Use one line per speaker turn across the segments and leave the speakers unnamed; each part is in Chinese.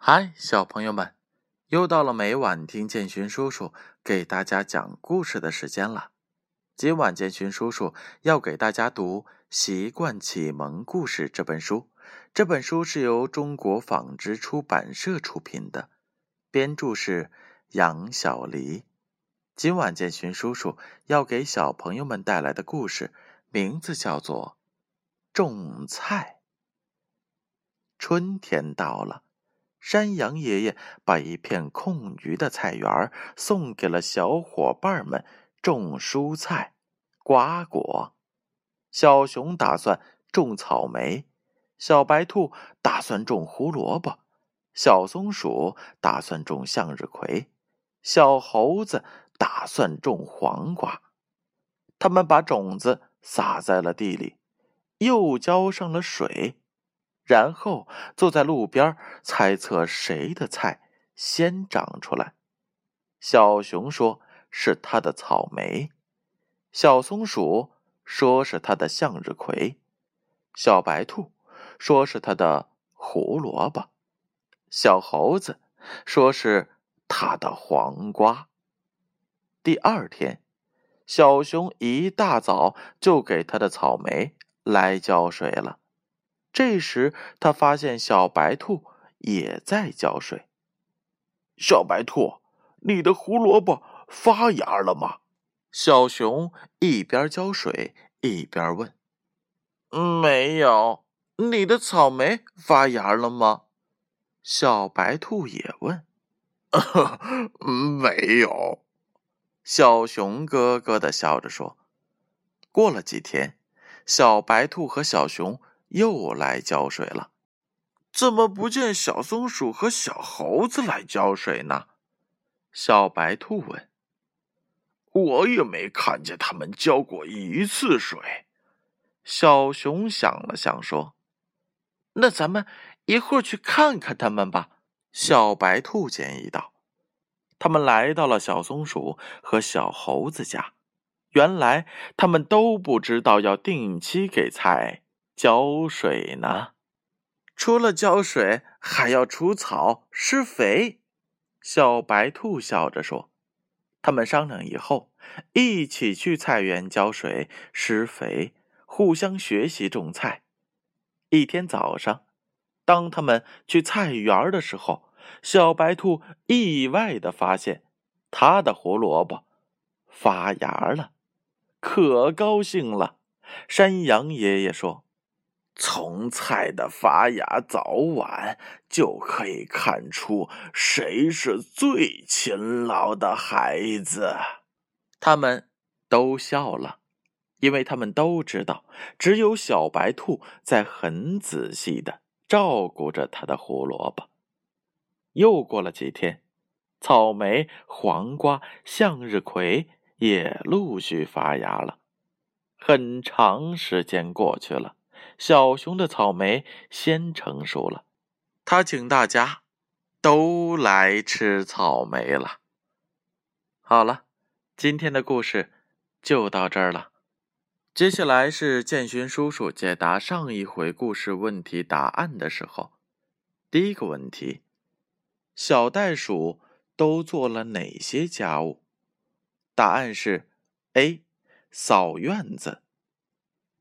嗨，小朋友们，又到了每晚听建勋叔叔给大家讲故事的时间了。今晚建勋叔叔要给大家读《习惯启蒙故事》这本书。这本书是由中国纺织出版社出品的，编著是杨小黎。今晚建勋叔叔要给小朋友们带来的故事名字叫做《种菜》。春天到了。山羊爷爷把一片空余的菜园送给了小伙伴们种蔬菜、瓜果。小熊打算种草莓，小白兔打算种胡萝卜，小松鼠打算种向日葵，小猴子打算种黄瓜。他们把种子撒在了地里，又浇上了水。然后坐在路边猜测谁的菜先长出来。小熊说是它的草莓，小松鼠说是它的向日葵，小白兔说是它的胡萝卜，小猴子说是他的黄瓜。第二天，小熊一大早就给他的草莓来浇水了。这时，他发现小白兔也在浇水。
小白兔，你的胡萝卜发芽了吗？
小熊一边浇水一边问。
没有。你的草莓发芽了吗？
小白兔也问。
没有。
小熊咯咯的笑着说。过了几天，小白兔和小熊。又来浇水了，
怎么不见小松鼠和小猴子来浇水呢？
小白兔问。
我也没看见他们浇过一次水。
小熊想了想说：“
那咱们一会儿去看看他们吧。”
小白兔建议道。他们来到了小松鼠和小猴子家，原来他们都不知道要定期给菜。浇水呢，
除了浇水，还要除草、施肥。
小白兔笑着说：“他们商量以后，一起去菜园浇水、施肥，互相学习种菜。”一天早上，当他们去菜园的时候，小白兔意外的发现，他的胡萝卜发芽了，可高兴了。山羊爷爷说。
从菜的发芽早晚就可以看出谁是最勤劳的孩子。
他们都笑了，因为他们都知道，只有小白兔在很仔细的照顾着他的胡萝卜。又过了几天，草莓、黄瓜、向日葵也陆续发芽了。很长时间过去了。小熊的草莓先成熟了，他请大家都来吃草莓了。好了，今天的故事就到这儿了。接下来是建勋叔叔解答上一回故事问题答案的时候。第一个问题：小袋鼠都做了哪些家务？答案是 A，扫院子。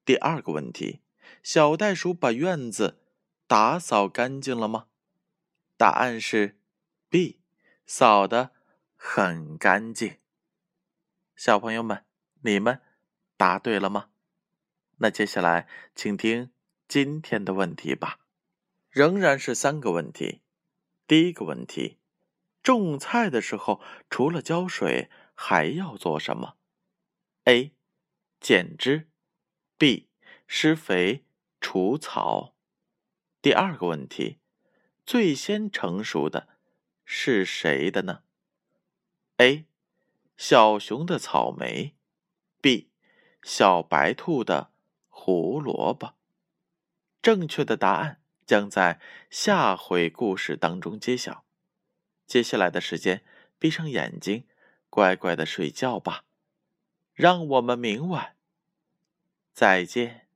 第二个问题。小袋鼠把院子打扫干净了吗？答案是 B，扫的很干净。小朋友们，你们答对了吗？那接下来请听今天的问题吧，仍然是三个问题。第一个问题：种菜的时候，除了浇水，还要做什么？A. 剪枝 B. 施肥。除草。第二个问题，最先成熟的是谁的呢？A. 小熊的草莓，B. 小白兔的胡萝卜。正确的答案将在下回故事当中揭晓。接下来的时间，闭上眼睛，乖乖的睡觉吧。让我们明晚再见。